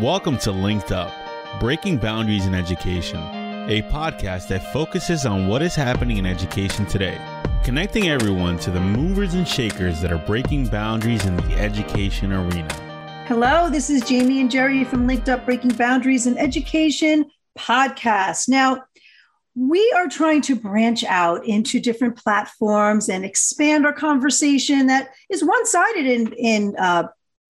Welcome to Linked Up Breaking Boundaries in Education, a podcast that focuses on what is happening in education today, connecting everyone to the movers and shakers that are breaking boundaries in the education arena. Hello, this is Jamie and Jerry from Linked Up Breaking Boundaries in Education podcast. Now, we are trying to branch out into different platforms and expand our conversation that is one sided in, in uh,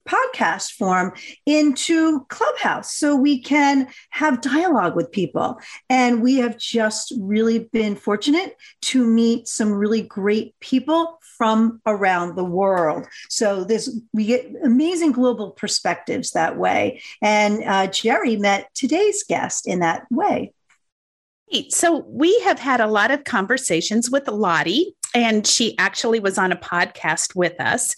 podcast form into Clubhouse so we can have dialogue with people. And we have just really been fortunate to meet some really great people from around the world. So this we get amazing global perspectives that way. And uh, Jerry met today's guest in that way. So we have had a lot of conversations with Lottie and she actually was on a podcast with us.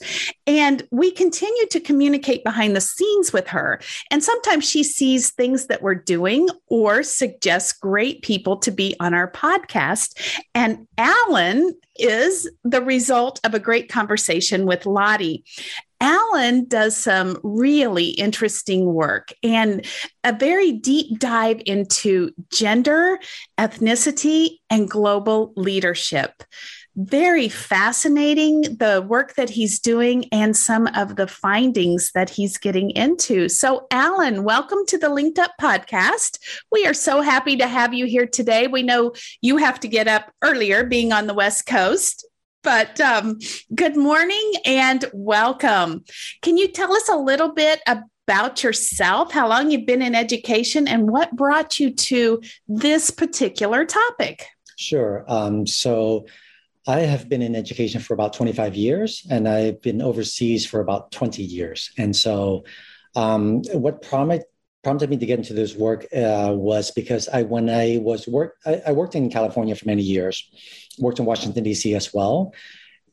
And we continue to communicate behind the scenes with her. And sometimes she sees things that we're doing or suggests great people to be on our podcast. And Alan is the result of a great conversation with Lottie. Alan does some really interesting work and a very deep dive into gender, ethnicity, and global leadership very fascinating the work that he's doing and some of the findings that he's getting into. So, Alan, welcome to the Linked Up podcast. We are so happy to have you here today. We know you have to get up earlier being on the West Coast. But um, good morning and welcome. Can you tell us a little bit about yourself, how long you've been in education, and what brought you to this particular topic? Sure. Um, so, I have been in education for about 25 years, and I've been overseas for about 20 years. And so, um, what prompted prompted me to get into this work uh, was because I, when I was work, I, I, worked in California for many years, worked in Washington D.C. as well,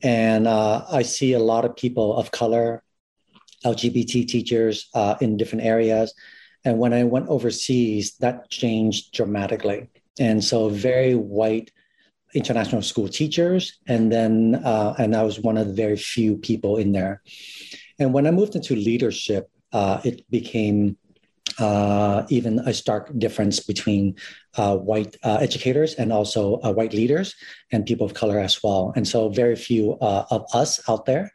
and uh, I see a lot of people of color, LGBT teachers uh, in different areas. And when I went overseas, that changed dramatically. And so, very white international school teachers, and then uh, and I was one of the very few people in there. And when I moved into leadership, uh, it became uh, even a stark difference between uh, white uh, educators and also uh, white leaders and people of color as well. And so, very few of us out there.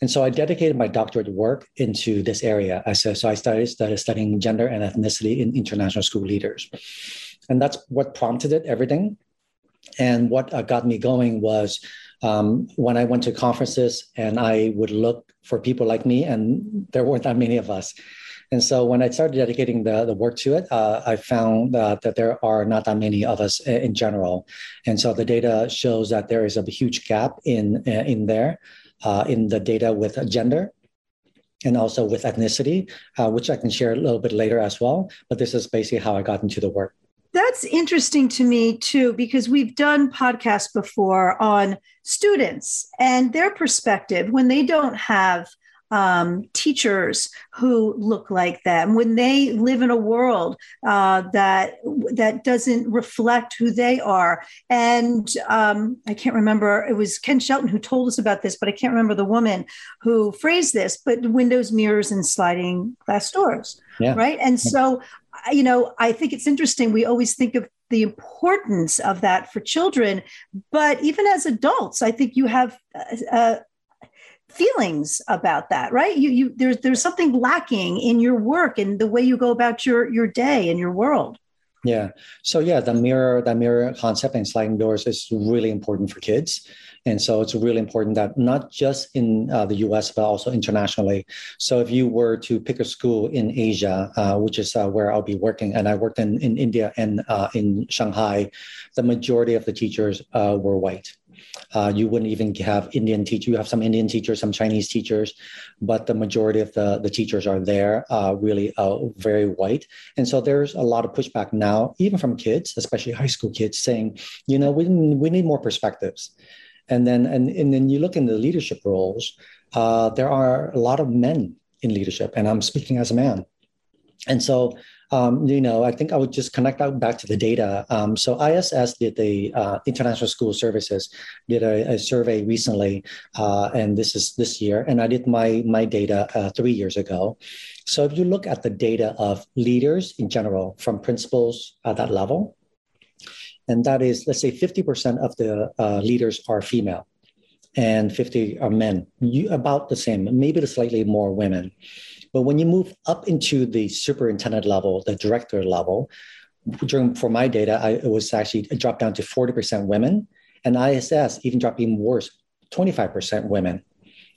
And so I dedicated my doctorate work into this area. I said, so I started, started studying gender and ethnicity in international school leaders. And that's what prompted it, everything. And what uh, got me going was um, when I went to conferences and I would look for people like me, and there weren't that many of us. And so when I started dedicating the, the work to it, uh, I found uh, that there are not that many of us in general. And so the data shows that there is a huge gap in, uh, in there, uh, in the data with gender and also with ethnicity, uh, which I can share a little bit later as well. But this is basically how I got into the work. That's interesting to me too, because we've done podcasts before on students and their perspective when they don't have um, teachers who look like them when they live in a world uh, that that doesn't reflect who they are. And um, i can't remember it was ken shelton who told us about this but i can't remember the woman who phrased this but windows mirrors and sliding glass doors yeah. right? And so you know i think it's interesting we always think of the importance of that for children but even as adults i think you have uh, feelings about that right? You you there's there's something lacking in your work and the way you go about your your day and your world. Yeah. So yeah the mirror the mirror concept and sliding doors is really important for kids and so it's really important that not just in uh, the US, but also internationally. So if you were to pick a school in Asia, uh, which is uh, where I'll be working, and I worked in, in India and uh, in Shanghai, the majority of the teachers uh, were white. Uh, you wouldn't even have Indian teachers. You have some Indian teachers, some Chinese teachers, but the majority of the, the teachers are there, really very white. And so there's a lot of pushback now, even from kids, especially high school kids, saying, you know, we, we need more perspectives. And then, and, and then you look in the leadership roles, uh, there are a lot of men in leadership, and I'm speaking as a man. And so um, you know, I think I would just connect out back to the data. Um, so ISS did the uh, International School Services did a, a survey recently, uh, and this is this year, and I did my my data uh, three years ago. So if you look at the data of leaders in general, from principals at that level, and that is, let's say, 50% of the uh, leaders are female and 50 are men, you, about the same, maybe slightly more women. But when you move up into the superintendent level, the director level, during for my data, I, it was actually dropped down to 40% women, and ISS even dropped even worse, 25% women.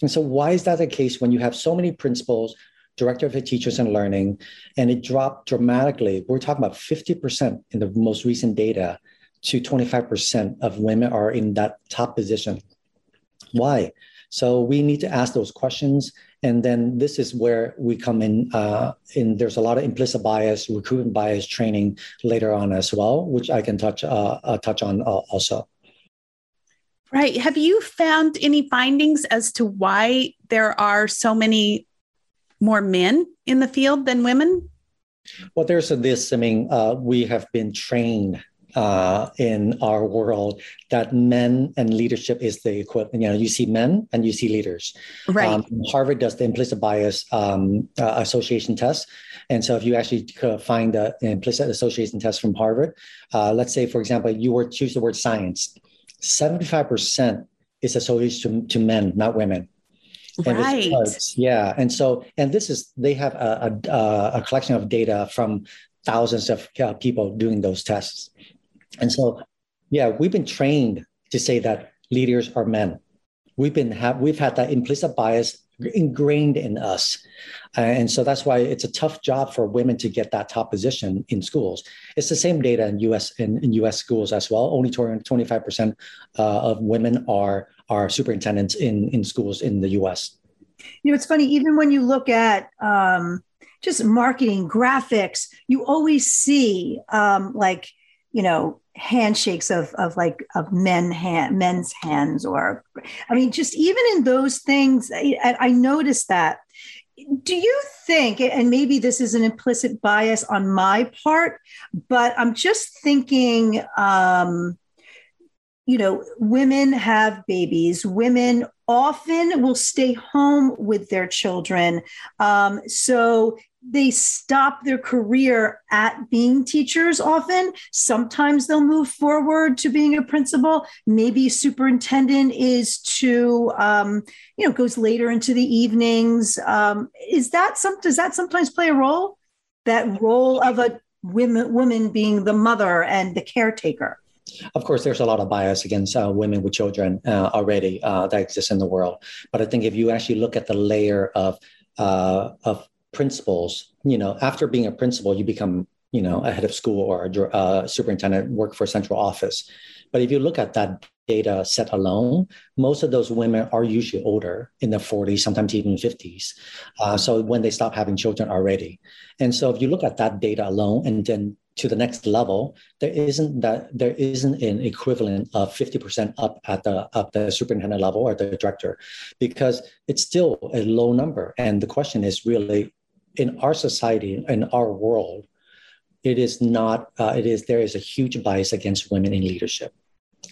And so, why is that the case when you have so many principals, director of the teachers and learning, and it dropped dramatically? We're talking about 50% in the most recent data to 25% of women are in that top position. Why? So we need to ask those questions. And then this is where we come in. Uh, in there's a lot of implicit bias, recruitment bias training later on as well, which I can touch uh, uh, touch on uh, also. Right. Have you found any findings as to why there are so many more men in the field than women? Well, there's a, this. I mean, uh, we have been trained uh, in our world that men and leadership is the equivalent. You know, you see men and you see leaders. Right. Um, Harvard does the implicit bias um, uh, association test. And so if you actually find the implicit association test from Harvard, uh, let's say, for example, you were choose the word science, 75% is associated to, to men, not women. right. yeah. And so, and this is, they have a, a, a collection of data from thousands of uh, people doing those tests. And so, yeah, we've been trained to say that leaders are men. We've been have we've had that implicit bias ingrained in us, uh, and so that's why it's a tough job for women to get that top position in schools. It's the same data in U.S. in, in U.S. schools as well. Only twenty five percent uh, of women are are superintendents in in schools in the U.S. You know, it's funny. Even when you look at um, just marketing graphics, you always see um, like you know handshakes of of like of men hand men's hands or i mean just even in those things I, I noticed that. Do you think and maybe this is an implicit bias on my part but i'm just thinking um you know women have babies. Women often will stay home with their children. Um, so they stop their career at being teachers often. Sometimes they'll move forward to being a principal. Maybe superintendent is to, um, you know, goes later into the evenings. Um, is that some, does that sometimes play a role? That role of a women, woman being the mother and the caretaker? Of course, there's a lot of bias against uh, women with children uh, already uh, that exists in the world. But I think if you actually look at the layer of uh, of principals, you know, after being a principal, you become, you know, a head of school or a uh, superintendent, work for a central office. But if you look at that data set alone, most of those women are usually older in their 40s, sometimes even 50s. Uh, so when they stop having children already. And so if you look at that data alone and then to the next level, there isn't that there isn't an equivalent of 50% up at the up the superintendent level or the director, because it's still a low number. And the question is really in our society, in our world, it is not, uh, it is, there is a huge bias against women in leadership.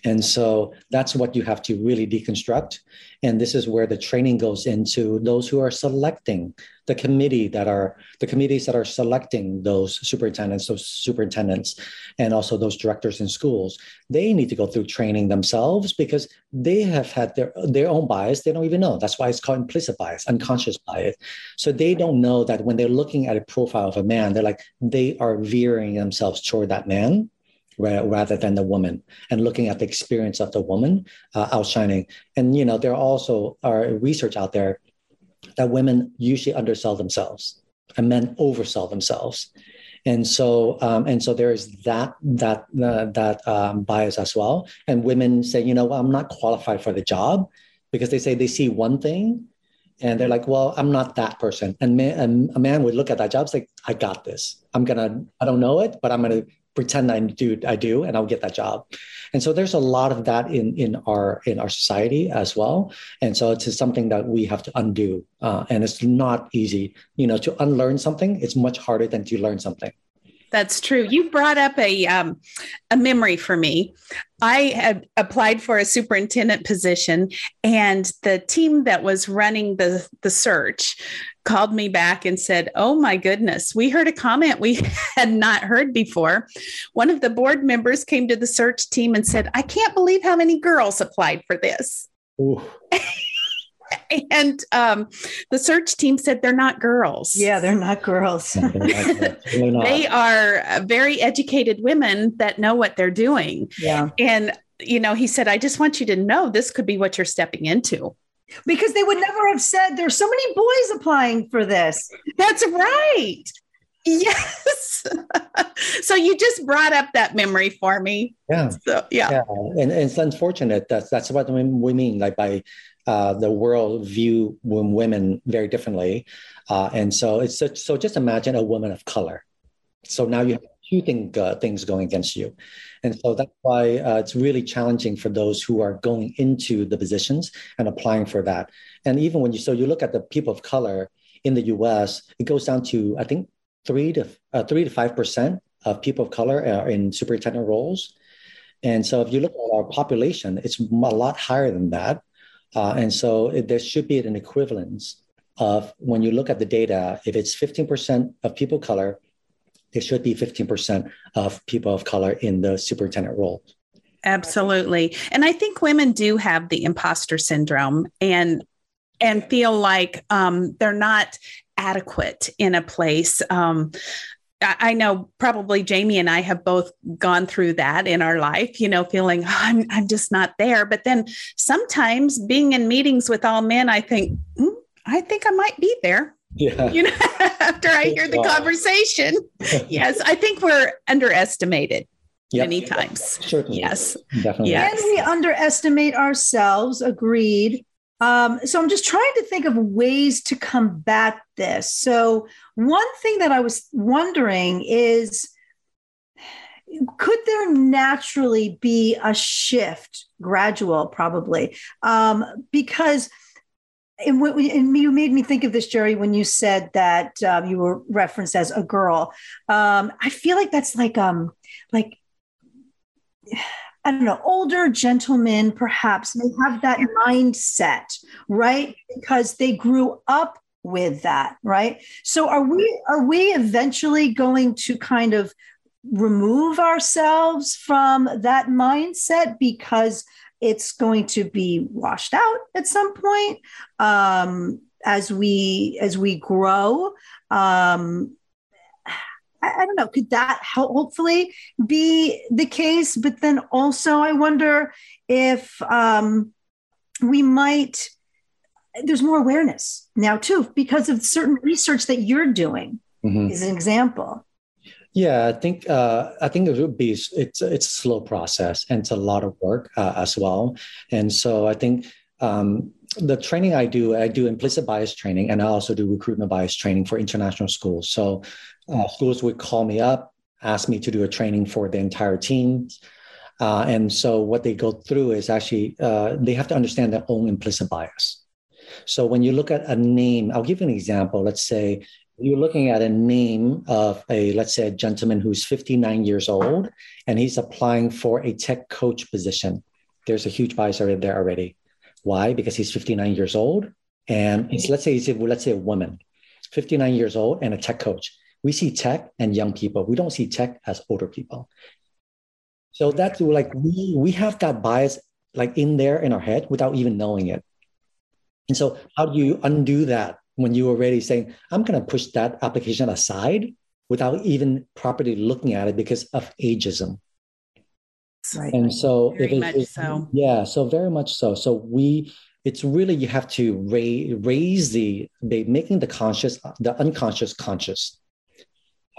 And so that's what you have to really deconstruct. And this is where the training goes into those who are selecting the committee that are the committees that are selecting those superintendents, those superintendents, and also those directors in schools. They need to go through training themselves because they have had their their own bias. They don't even know. That's why it's called implicit bias, unconscious bias. So they don't know that when they're looking at a profile of a man, they're like they are veering themselves toward that man rather than the woman. And looking at the experience of the woman uh, outshining. And you know there also are research out there that women usually undersell themselves and men oversell themselves. And so um, and so there is that that uh, that um, bias as well. And women say you know i'm not qualified for the job because they say they see one thing and they're like well i'm not that person. And, man, and a man would look at that job say i got this. I'm gonna i don't know it but i'm gonna pretend I do I do and I'll get that job. And so there's a lot of that in in our in our society as well. And so it's something that we have to undo. Uh, and it's not easy, you know, to unlearn something. It's much harder than to learn something. That's true. You brought up a um, a memory for me. I had applied for a superintendent position, and the team that was running the the search called me back and said, "Oh my goodness, we heard a comment we had not heard before." One of the board members came to the search team and said, "I can't believe how many girls applied for this." and um, the search team said they're not girls. Yeah, they're not girls. they are uh, very educated women that know what they're doing. Yeah. And, you know, he said, I just want you to know this could be what you're stepping into. Because they would never have said there's so many boys applying for this. That's right. Yes. so you just brought up that memory for me. Yeah. So, yeah. yeah. And, and it's unfortunate. That's that's what we mean. Like by uh, the world view women very differently. Uh, and so it's such, so just imagine a woman of color. So now you have two thing, uh, things going against you. And so that's why uh, it's really challenging for those who are going into the positions and applying for that. And even when you, so you look at the people of color in the US, it goes down to, I think, three to uh, three to 5% of people of color are in superintendent roles. And so if you look at our population, it's a lot higher than that. Uh, and so it, there should be an equivalence of when you look at the data, if it's 15% of people color, there should be 15% of people of color in the superintendent role. Absolutely. And I think women do have the imposter syndrome and and feel like um, they're not adequate in a place. Um, I know probably Jamie and I have both gone through that in our life, you know, feeling oh, I'm I'm just not there. But then sometimes being in meetings with all men, I think mm, I think I might be there. Yeah. You know, after I hear the conversation. yes, I think we're underestimated yep. many times. Certainly. Yes. Definitely. Yes. And we underestimate ourselves, agreed. Um, so I'm just trying to think of ways to combat this. So one thing that I was wondering is could there naturally be a shift, gradual probably, um, because and, and, you made me think of this, Jerry, when you said that um, you were referenced as a girl. Um, I feel like that's like um like I don't know, older gentlemen perhaps may have that mindset, right? Because they grew up with that, right? So are we are we eventually going to kind of remove ourselves from that mindset because it's going to be washed out at some point um, as we as we grow um, I, I don't know, could that help, hopefully be the case? But then also, I wonder if um, we might, there's more awareness now too, because of certain research that you're doing, mm-hmm. is an example. Yeah, I think uh, I think it would be it's it's a slow process and it's a lot of work uh, as well. And so I think um, the training I do, I do implicit bias training, and I also do recruitment bias training for international schools. So uh, schools would call me up, ask me to do a training for the entire team. Uh, and so what they go through is actually uh, they have to understand their own implicit bias. So when you look at a name, I'll give you an example. Let's say you're looking at a name of a let's say a gentleman who's 59 years old and he's applying for a tech coach position. There's a huge bias already there already. Why? Because he's 59 years old and let's say he's let's say a woman, 59 years old and a tech coach we see tech and young people. We don't see tech as older people. So that's like we we have that bias like in there in our head without even knowing it. And so how do you undo that when you already saying, I'm gonna push that application aside without even properly looking at it because of ageism. Right. And so very if it, so. yeah, so very much so. So we it's really you have to raise raise the, the making the conscious the unconscious conscious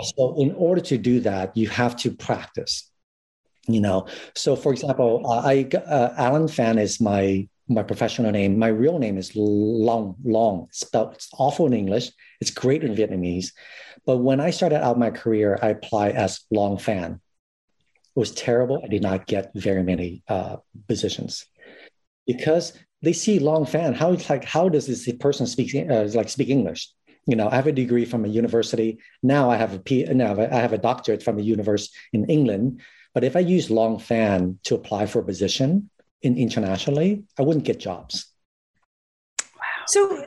so in order to do that, you have to practice. You know, so for example, uh, I uh, Alan Fan is my my professional name. My real name is Long Long. Spelled it's awful in English. It's great in Vietnamese. But when I started out my career, I applied as Long Fan. It was terrible. I did not get very many uh, positions because they see Long Fan. How like how does this person speak uh, like speak English? You know, I have a degree from a university. Now I have a P. Now I have a doctorate from a university in England. But if I use long fan to apply for a position in internationally, I wouldn't get jobs. So,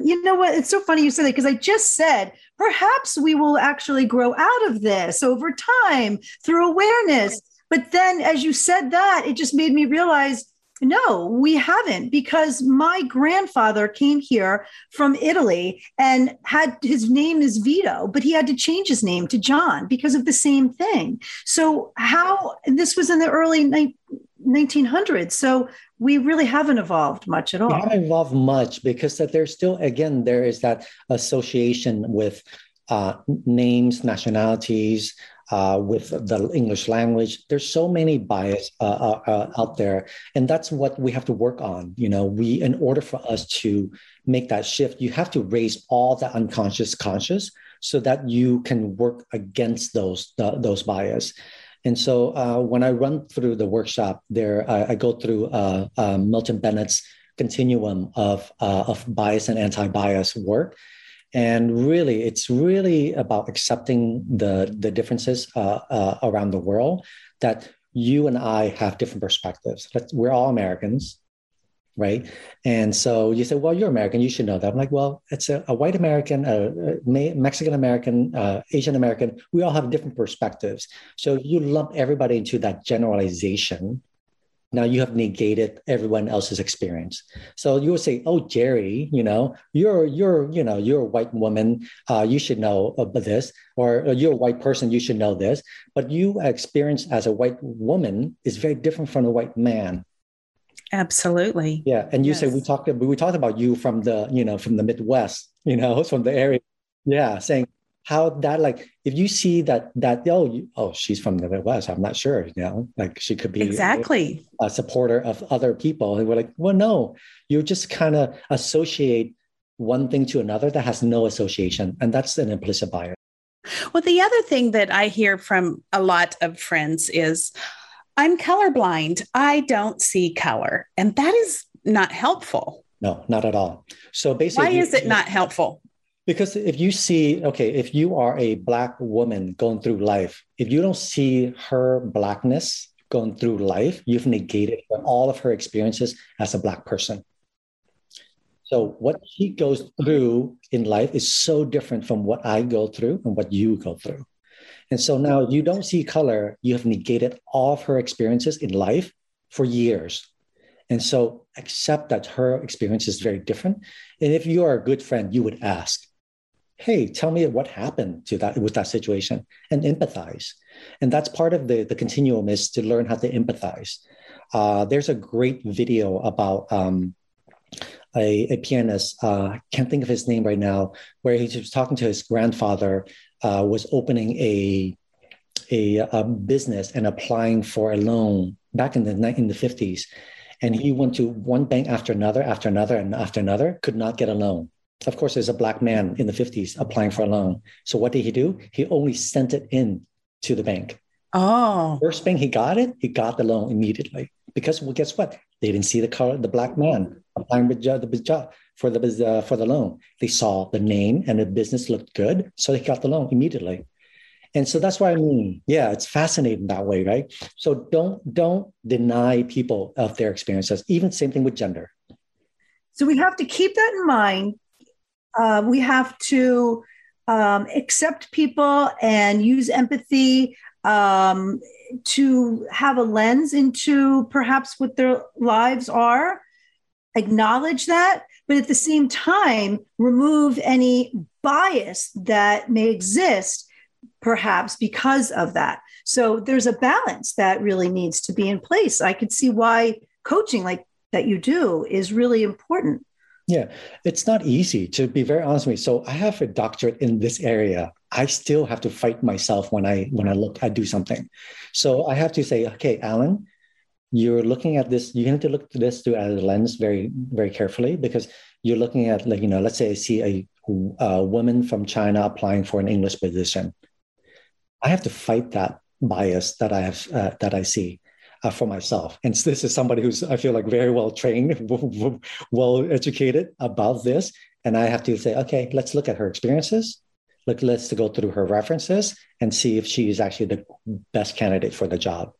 you know what? It's so funny you said that because I just said perhaps we will actually grow out of this over time through awareness. But then, as you said that, it just made me realize no, we haven't, because my grandfather came here from Italy and had his name is Vito, but he had to change his name to John because of the same thing. So, how this was in the early 1900s. So, we really haven't evolved much at all. We haven't evolved much because that there's still, again, there is that association with uh, names, nationalities, uh, with the English language. There's so many bias uh, uh, uh, out there, and that's what we have to work on. You know, we in order for us to make that shift, you have to raise all the unconscious conscious so that you can work against those the, those bias. And so uh, when I run through the workshop, there I, I go through uh, Milton Bennett's continuum of of bias and anti-bias work. And really it's really about accepting the the differences uh, uh, around the world that you and i have different perspectives. We're all americans right? And so you say well you're american you should know that. I'm like well it's a, a white american a, a mexican american uh, asian american we all have different perspectives. So you lump everybody into that generalization. Now you have negated everyone else's experience. So you would say oh jerry you know you're you're you know you're a white woman uh, you should know about this or you're a white person you should know this. But you experience as a white woman is very different from a white man absolutely yeah and you yes. say we talked we talked about you from the you know from the midwest you know from the area yeah saying how that like if you see that that oh you, oh she's from the Midwest, I'm not sure, you know, like she could be exactly a, supporter of other people. And we're like, well, no, you just kind of associate one thing to another that has no association, and that's an implicit bias. Well, the other thing that I hear from a lot of friends is, I'm colorblind. I don't see color, and that is not helpful. No, not at all. So basically, why is it not helpful? Because if you see, okay, if you are a Black woman going through life, if you don't see her Blackness going through life, you've negated all of her experiences as a Black person. So what she goes through in life is so different from what I go through and what you go through. And so now you don't see color, you have negated all of her experiences in life for years. And so accept that her experience is very different. And if you are a good friend, you would ask, hey tell me what happened to that with that situation and empathize and that's part of the the continuum is to learn how to empathize uh, there's a great video about um, a, a, pianist uh, can't think of his name right now where he was talking to his grandfather uh, was opening a, a, a business and applying for a loan back in the in the 50s and he went to one bank after another after another and after another could not get a loan of course, there's a black man in the 50s applying for a loan. So what did he do? He only sent it in to the bank. Oh. First bank he got it, he got the loan immediately. Because well, guess what? They didn't see the color, the black man applying with the job for the uh, for the loan. They saw the name and the business looked good, so they got the loan immediately. And so that's what I mean. Yeah, it's fascinating that way, right? So don't don't deny people of their experiences. Even same thing with gender. So we have to keep that in mind uh, we have to um, accept people and use empathy um, to have a lens into perhaps what their lives are, acknowledge that, but at the same time, remove any bias that may exist, perhaps because of that. So there's a balance that really needs to be in place. I could see why coaching like that you do is really important. Yeah, it's not easy to be very honest with me. So I have a doctorate in this area. I still have to fight myself when I when I look I do something. So I have to say, okay, Alan, you're looking at this. You need to look at this through a lens very very carefully because you're looking at like you know, let's say I see a, a woman from China applying for an English position. I have to fight that bias that I have uh, that I see uh, for myself. And this is somebody who's, I feel like, very well trained, well educated about this. and I have to say, okay, let's look at her experiences. Look, let's go through her references and see if she is actually the best candidate for the job.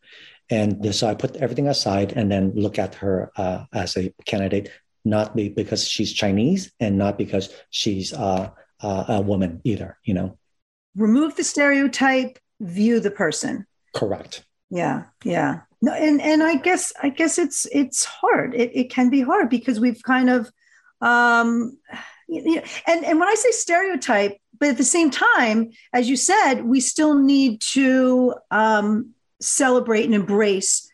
And so I put everything aside and then look at her uh, as a candidate, not be because she's Chinese and not because she's uh, uh, a woman either. You know, remove the stereotype, view the person. Correct. Yeah, yeah. No, and and I guess I guess it's it's hard. It, it can be hard because we've kind of um you know, and and when I say stereotype, but at the same time, as you said, we still need to um, celebrate and embrace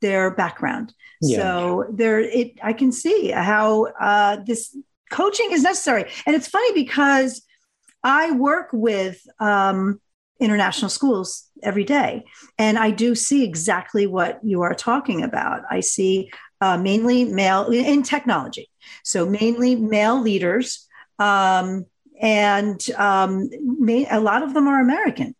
their background. Yeah. So there, it I can see how uh, this coaching is necessary, and it's funny because I work with um, international schools every day. And I do see exactly what you are talking about. I see uh, mainly male in technology. So, mainly male leaders. Um, and um, may, a lot of them are American.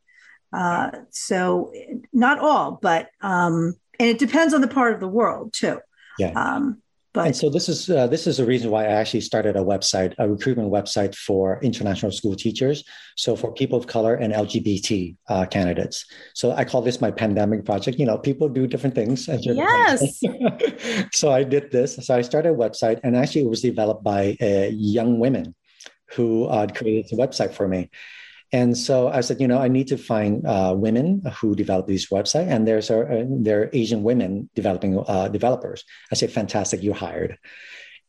Uh, so, not all, but, um, and it depends on the part of the world too. Yeah. Um, but, and so this is uh, this is the reason why I actually started a website, a recruitment website for international school teachers. So for people of color and LGBT uh, candidates. So I call this my pandemic project. You know, people do different things. Yes. so I did this. So I started a website, and actually it was developed by uh, young women who uh, created the website for me. And so I said, you know, I need to find uh, women who develop these websites, and there's a, uh, there are Asian women developing uh, developers. I said, fantastic, you hired.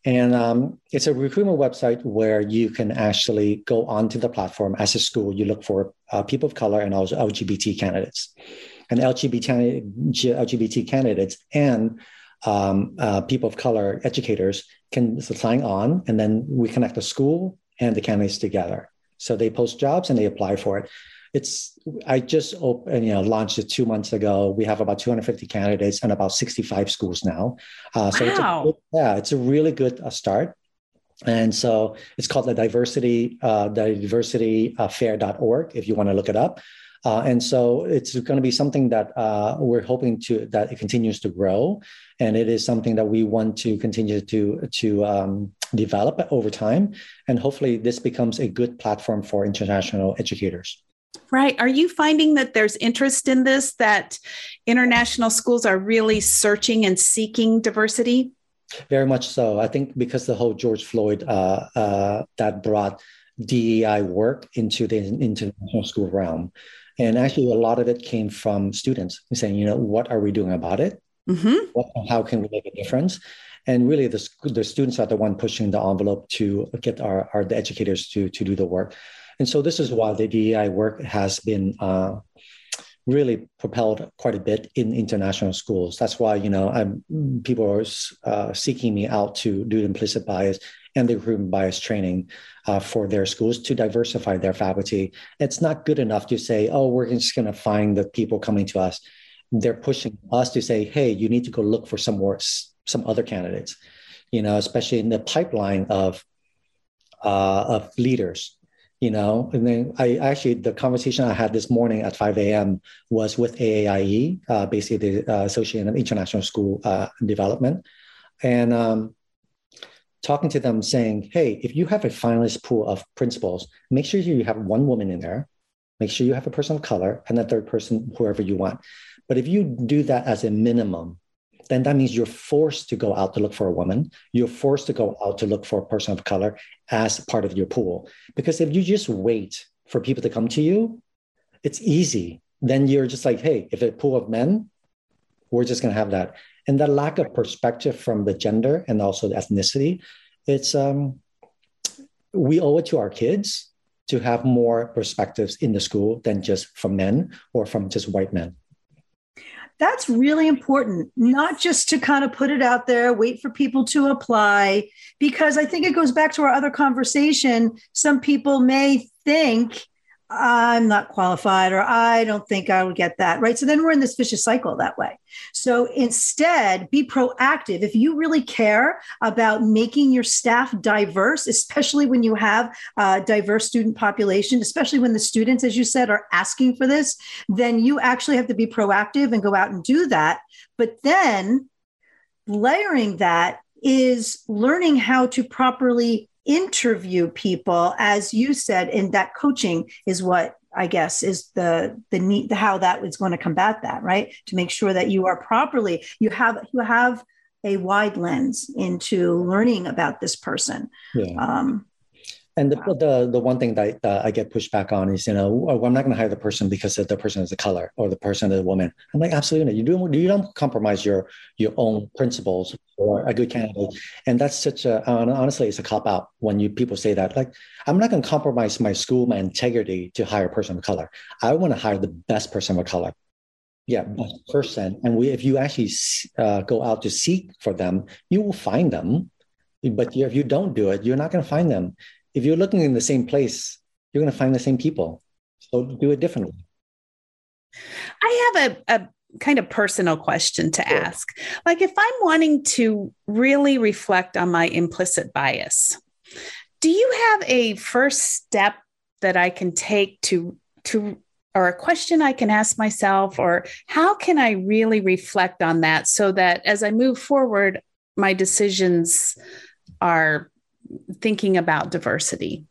And um, it's a recruitment website where you can actually go onto the platform as a school. You look for uh, people of color and also LGBT candidates, and LGBT LGBT candidates and um, uh, people of color educators can sign on, and then we connect the school and the candidates together. So they post jobs and they apply for it. It's I just opened, you know, launched it two months ago. We have about 250 candidates and about 65 schools now. Uh, so wow. it's a, yeah, it's a really good uh, start. And so it's called the diversity, uh, diversityfair.org if you want to look it up. Uh, and so it's going to be something that uh, we're hoping to that it continues to grow, and it is something that we want to continue to to um, develop over time, and hopefully this becomes a good platform for international educators. Right. Are you finding that there's interest in this? That international schools are really searching and seeking diversity? Very much so. I think because the whole George Floyd uh, uh, that brought DEI work into the international school realm. And actually, a lot of it came from students saying, you know, what are we doing about it? Mm-hmm. What, how can we make a difference? And really, the, the students are the one pushing the envelope to get our, our the educators to, to do the work. And so this is why the DEI work has been uh, really propelled quite a bit in international schools. That's why you know I'm, people are uh, seeking me out to do implicit bias and the recruitment bias training uh, for their schools to diversify their faculty. It's not good enough to say, oh, we're just going to find the people coming to us. They're pushing us to say, hey, you need to go look for some more some other candidates. You know, especially in the pipeline of uh, of leaders you know? And then i actually the conversation i had this morning at 5 a.m was with aaie uh, basically the uh, association of international school uh, development. And um, talking to them saying hey if you have a finalist pool of principals make sure you have one woman in there. Make sure you have a person of color and a third person whoever you want. But if you do that as a minimum then that means you're forced to go out to look for a woman. You're forced to go out to look for a person of color as part of your pool. Because if you just wait for people to come to you, it's easy. Then you're just like, hey, if a pool of men, we're just going to have that. And the lack of perspective from the gender and also the ethnicity, it's um, we owe it to our kids to have more perspectives in the school than just from men or from just white men that's really important, not just to kind of put it out there, wait for people to apply, because I think it goes back to our other conversation. Some people may think I'm not qualified or I don't think I would get that. Right. So then we're in this vicious cycle that way. So instead, be proactive. If you really care about making your staff diverse, especially when you have a diverse student population, especially when the students, as you said, are asking for this, then you actually have to be proactive and go out and do that. But then layering that is learning how to properly interview people as you said and that coaching is what i guess is the the need the how that is going to combat that right to make sure that you are properly you have you have a wide lens into learning about this person yeah. um, and the, the, the one thing that, that I get pushed back on is, you know, oh, I'm not going to hire the person because the person is a color or the person is a woman. I'm like, absolutely not. You do you don't compromise your your own principles for a good candidate, and that's such a honestly, it's a cop out when you people say that. Like, I'm not going to compromise my school, my integrity to hire a person of color. I want to hire the best person of color. Yeah, best person. And we, if you actually uh, go out to seek for them, you will find them. But if you don't do it, you're not going to find them if you're looking in the same place, you're going to find the same people. So do it differently. I have a, a kind of personal question to sure. ask. Like, if I'm wanting to really reflect on my implicit bias, do you have a first step that I can take to to or a question I can ask myself, or how can I really reflect on that so that as I move forward, my decisions are thinking about diversity?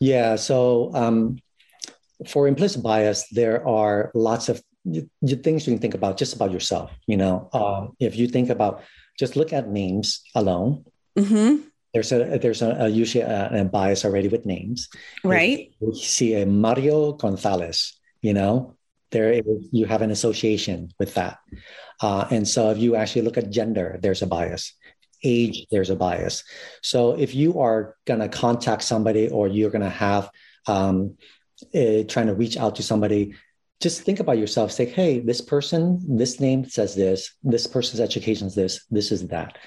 Yeah. So um, for implicit bias, there are lots of things you can think about just about yourself. You know, um, if you think about just look at names alone. Mm-hmm. There's a there's a, a usually a, a, bias already with names, right? If you see a Mario Gonzalez, you know, there is, you have an association with that, uh, and so if you actually look at gender, there's a bias age, there's a bias. So if you are going to contact somebody or you're going to have um, uh, trying to reach out to somebody, just think about yourself. Say, hey, this person, this name says this, this person's education is this, this is that.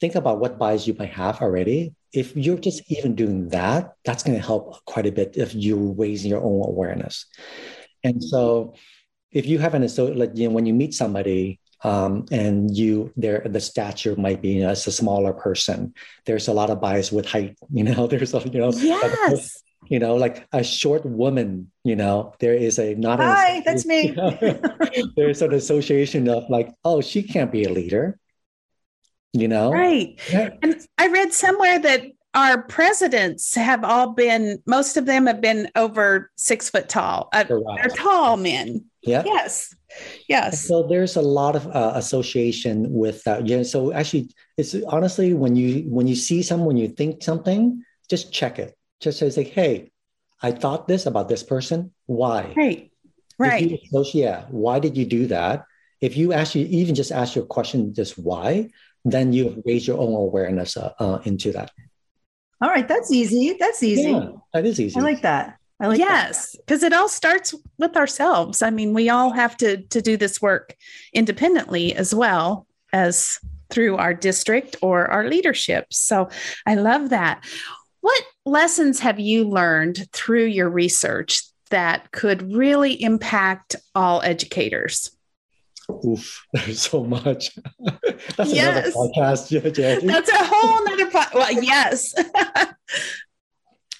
Think about what bias you might have already. If you're just even doing that, that's going to help quite a bit if you're raising your own awareness. And so, if you have an so like you know when you meet somebody um, and you there the stature might be you know, as a smaller person. There's a lot of bias with height you know there's a you know yes. you know like a short woman you know there is a not hi an, that's me. you know, there's an association of like oh she can't be a leader. You know? Right. Yeah. and i read somewhere that our presidents have all been most of them have been over six foot tall. Uh, they're tall men. Yeah. Yes. Yes. so there's a lot of uh, association with that. Yeah so actually it's honestly when you when you see someone you think something just check it. Just say like hey i thought this about this person. Why? Right. Right. you, yeah why did you do that? If you actually even just ask your question just why then you raise your own awareness uh, uh, into that all right that's easy that's easy yeah, that is easy i like that I like yes, because it all starts with ourselves. I mean, we all have to to do this work independently as well as through our district or our leadership. So I love that. What lessons have you learned through your research that could really impact all educators? Oof, there's so much. That's yes. another podcast. Yeah, That's a whole nother podcast. Well, yes.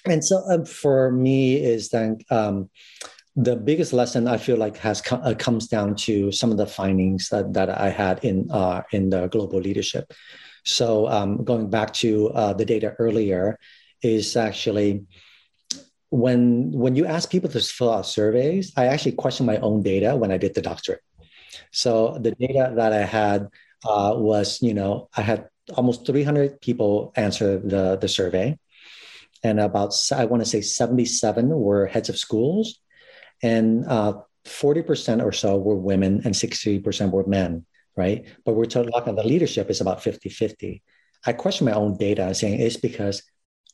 and so um, for me is then um, the biggest lesson I feel like has uh, comes down to some of the findings that, that I had in uh, in the global leadership. So um, going back to uh, the data earlier, is actually when when you ask people to fill out surveys, I actually question my own data when I did the doctorate. So the data that I had uh, was, you know, I had almost 300 people answer the the survey and about I want to say 77 were heads of schools, and uh, 40% or so were women, and 60% were men. Right, but we're talking the leadership is about 50-50. I question my own data, saying it's because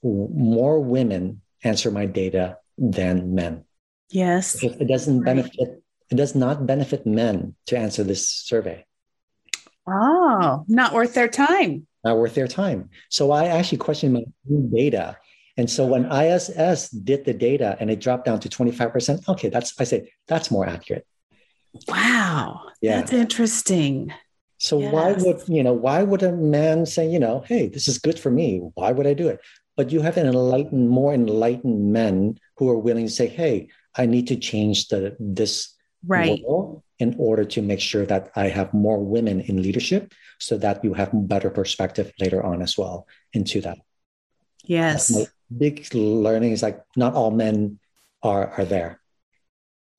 more women answer my data than men. Yes, If it doesn't benefit. It does not benefit men to answer this survey. Oh, not worth their time. Not worth their time. So I actually questioned my own data and so when ISS did the data and it dropped down to 25%, okay, that's, I say, that's more accurate. Wow. Yeah. That's interesting. So yes. why would, you know, why would a man say, you know, hey, this is good for me. Why would I do it? But you have an enlightened, more enlightened men who are willing to say, hey, I need to change the this right. in order to make sure that I have more women in leadership so that you have better perspective later on as well into that. Yes. My big learning is like not all men are are there.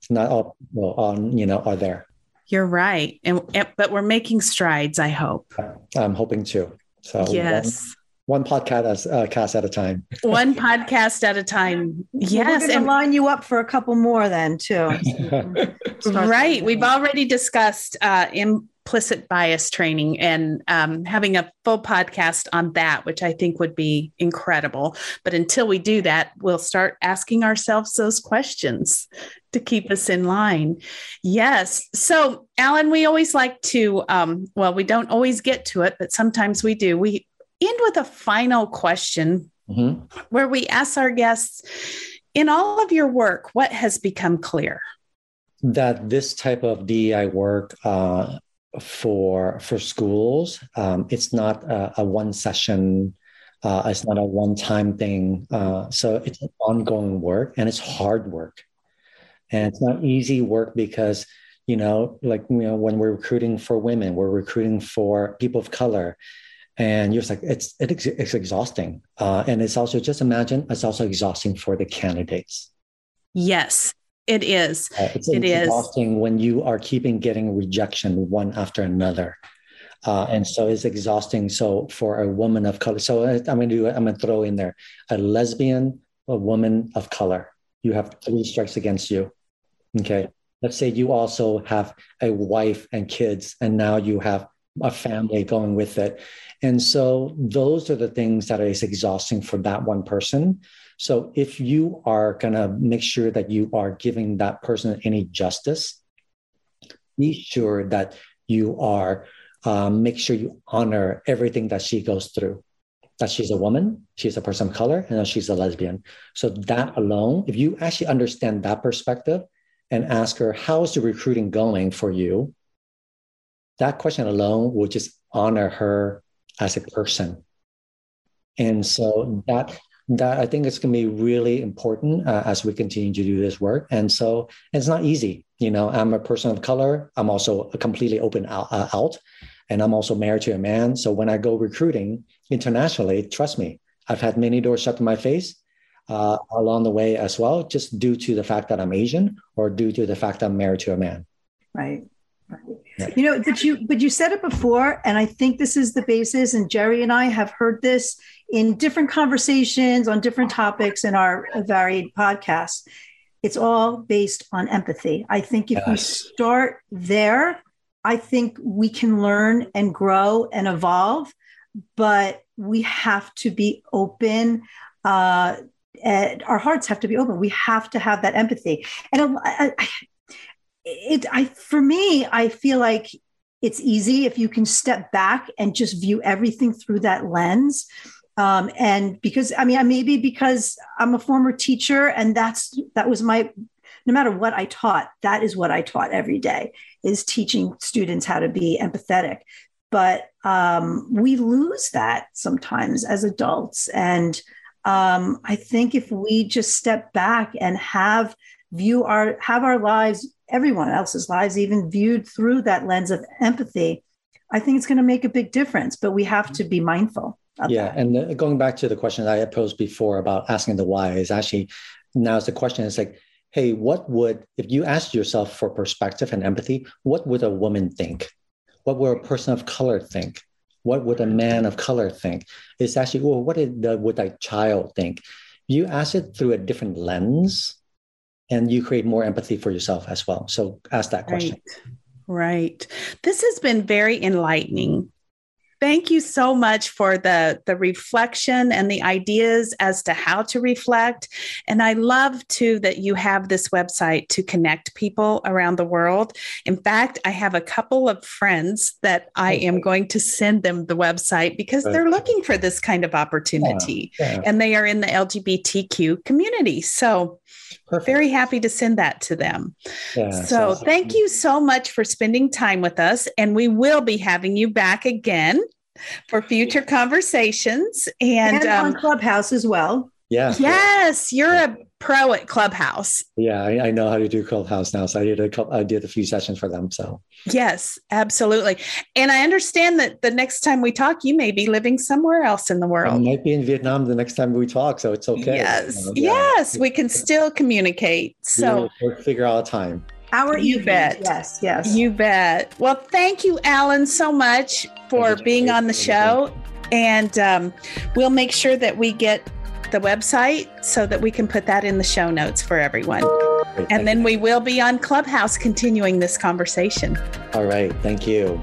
It's Not all people on you know are there. You're right, and, and but we're making strides. I hope. I'm hoping to. So yes. One, one podcast uh, cast at a time. one podcast at a time. Yes, and line you up for a couple more then too. right. We've already discussed uh, implicit bias training and um, having a full podcast on that, which I think would be incredible. But until we do that, we'll start asking ourselves those questions to keep us in line. Yes. So, Alan, we always like to, um, well, we don't always get to it, but sometimes we do. We end with a final question mm-hmm. where we ask our guests in all of your work, what has become clear? That this type of DEI work uh, for for schools. Um, it's not a, a one session. Uh, it's not a one time thing. Uh, so it's an ongoing work, and it's hard work, and it's not easy work because you know, like you know, when we're recruiting for women, we're recruiting for people of color, and you're just like it's it's, it's exhausting, uh, and it's also just imagine it's also exhausting for the candidates. Yes, it is. Uh, it's it exhausting is. when you are keeping getting rejection one after another. Uh, and so it's exhausting. So for a woman of color, so I'm going to do, I'm going to throw in there a lesbian, a woman of color. You have three strikes against you. Okay. Let's say you also have a wife and kids, and now you have a family going with it. And so those are the things that is exhausting for that one person. So if you are going to make sure that you are giving that person any justice, be sure that you are, um, make sure you honor everything that she goes through. That she's a woman, she's a person of color, and she's a lesbian. So that alone, if you actually understand that perspective and ask her, how's the recruiting going for you? That question alone will just honor her as a person. And so that that I think it's going to be really important uh, as we continue to do this work. And so it's not easy. You know, I'm a person of color. I'm also completely open out, uh, out, and I'm also married to a man. So when I go recruiting internationally, trust me, I've had many doors shut in my face uh, along the way as well, just due to the fact that I'm Asian or due to the fact that I'm married to a man. Right. Yeah. You know, but you but you said it before, and I think this is the basis. And Jerry and I have heard this in different conversations on different topics in our varied podcasts. It's all based on empathy. I think if yes. we start there, I think we can learn and grow and evolve, but we have to be open. Uh, our hearts have to be open. We have to have that empathy. And I, I, it, I, for me, I feel like it's easy if you can step back and just view everything through that lens. Um, and because i mean I maybe because i'm a former teacher and that's that was my no matter what i taught that is what i taught every day is teaching students how to be empathetic. But um, we lose that sometimes as adults. And um, i think if we just step back and have view our have our lives everyone else's lives even viewed through that lens of empathy i think it's going to make a big difference but we have to be mindful yeah, that. and uh, going back to the question that I posed before about asking the why is actually now the question is like, hey, what would if you asked yourself for perspective and empathy, what would a woman think? What would a person of color think? What would a man of color think? It's actually, well, what did the, would a child think? You ask it through a different lens, and you create more empathy for yourself as well. So ask that question. Right. right. This has been very enlightening thank you so much for the the reflection and the ideas as to how to reflect and i love too that you have this website to connect people around the world in fact i have a couple of friends that i am going to send them the website because they're looking for this kind of opportunity yeah, yeah. and they are in the lgbtq community so Perfect. Very happy to send that to them. Yeah, so, awesome. thank you so much for spending time with us. And we will be having you back again for future conversations and, and um, on Clubhouse as well. Yeah. Yes, you're a pro at Clubhouse. Yeah, I, I, know how to do Clubhouse now. So I did a couple, I did a few sessions for them. So yes, absolutely. And I understand that the next time we talk, you may be living somewhere else in the world. I might be in Vietnam the next time we talk, so it's okay. Yes, you know, yeah. yes, we can still communicate. So we'll figure out a time. Our you evening. bet. Yes, yes. You bet. Well, thank you, Alan, so much for being on the show. And um, we'll make sure that we get the website so that we can put that in the show notes for everyone. Great, and then you. we will be on Clubhouse continuing this conversation. All right. Thank you.